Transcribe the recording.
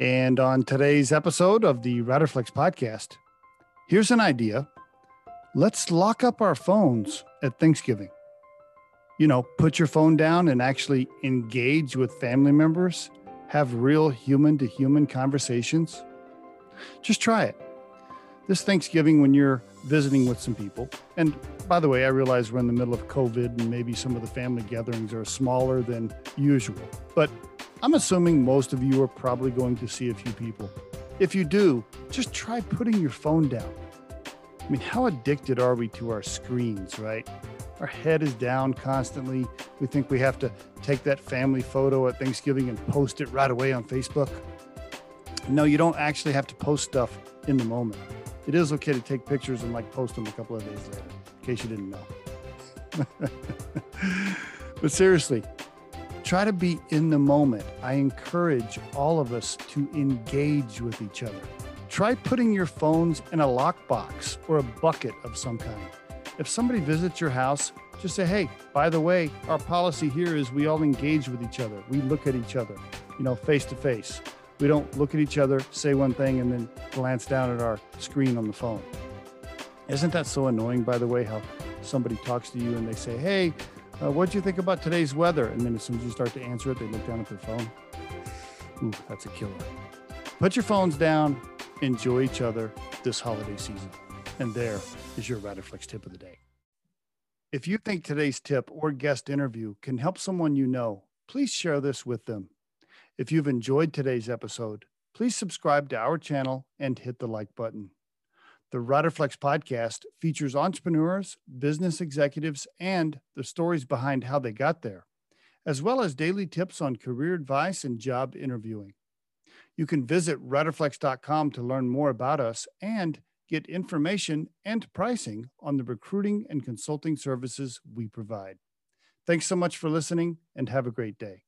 And on today's episode of the Riderflex podcast, here's an idea. Let's lock up our phones at Thanksgiving. You know, put your phone down and actually engage with family members, have real human to human conversations. Just try it this Thanksgiving when you're visiting with some people. And by the way, I realize we're in the middle of COVID and maybe some of the family gatherings are smaller than usual. But I'm assuming most of you are probably going to see a few people. If you do, just try putting your phone down. I mean, how addicted are we to our screens, right? Our head is down constantly. We think we have to take that family photo at Thanksgiving and post it right away on Facebook. No, you don't actually have to post stuff in the moment it is okay to take pictures and like post them a couple of days later, in case you didn't know. but seriously, try to be in the moment. I encourage all of us to engage with each other. Try putting your phones in a lockbox or a bucket of some kind. If somebody visits your house, just say, hey, by the way, our policy here is we all engage with each other. We look at each other, you know, face to face. We don't look at each other, say one thing, and then glance down at our screen on the phone. Isn't that so annoying, by the way, how somebody talks to you and they say, Hey, uh, what do you think about today's weather? And then as soon as you start to answer it, they look down at their phone. Ooh, that's a killer. Put your phones down, enjoy each other this holiday season. And there is your Riderflex tip of the day. If you think today's tip or guest interview can help someone you know, please share this with them. If you've enjoyed today's episode, please subscribe to our channel and hit the like button. The Riderflex podcast features entrepreneurs, business executives, and the stories behind how they got there, as well as daily tips on career advice and job interviewing. You can visit riderflex.com to learn more about us and get information and pricing on the recruiting and consulting services we provide. Thanks so much for listening and have a great day.